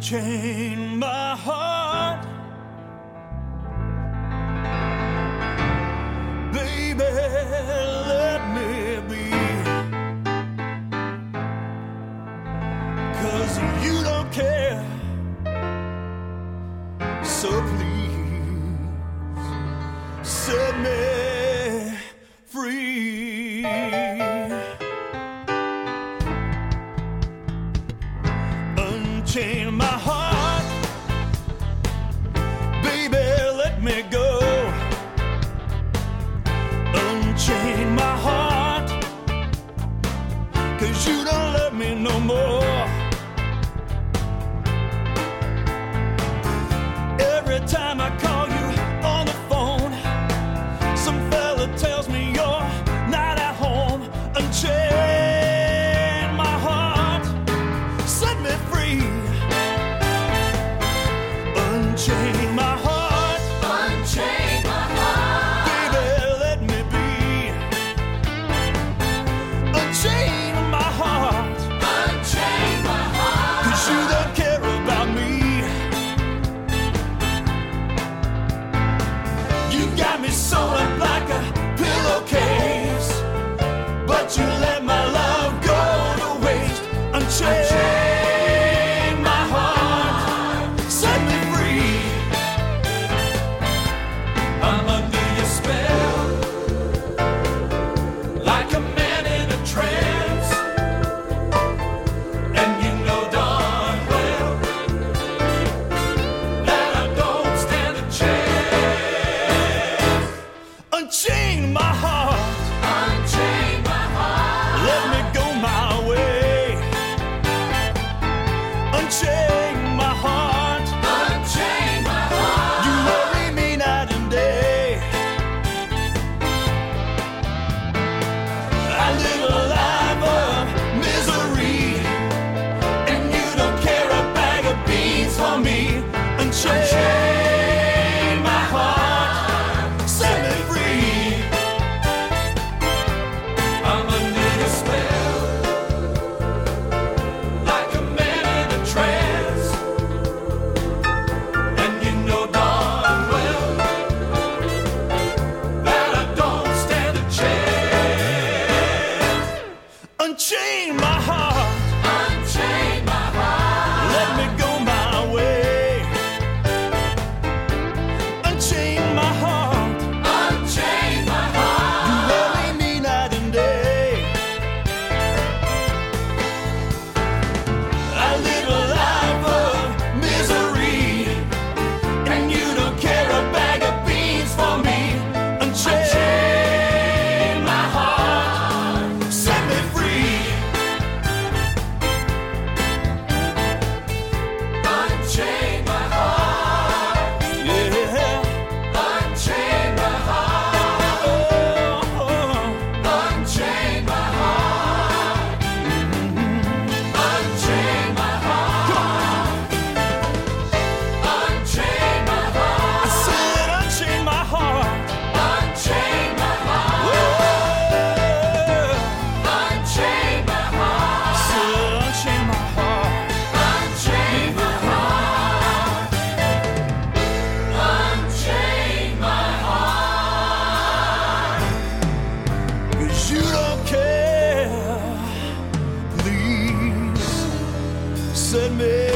unchain my heart. Baby, let me be. Cause you don't care. So please, set me free. Unchain my me go. Unchain my heart, cause you don't love me no more. You got me so in my heart. Unchain my heart. me.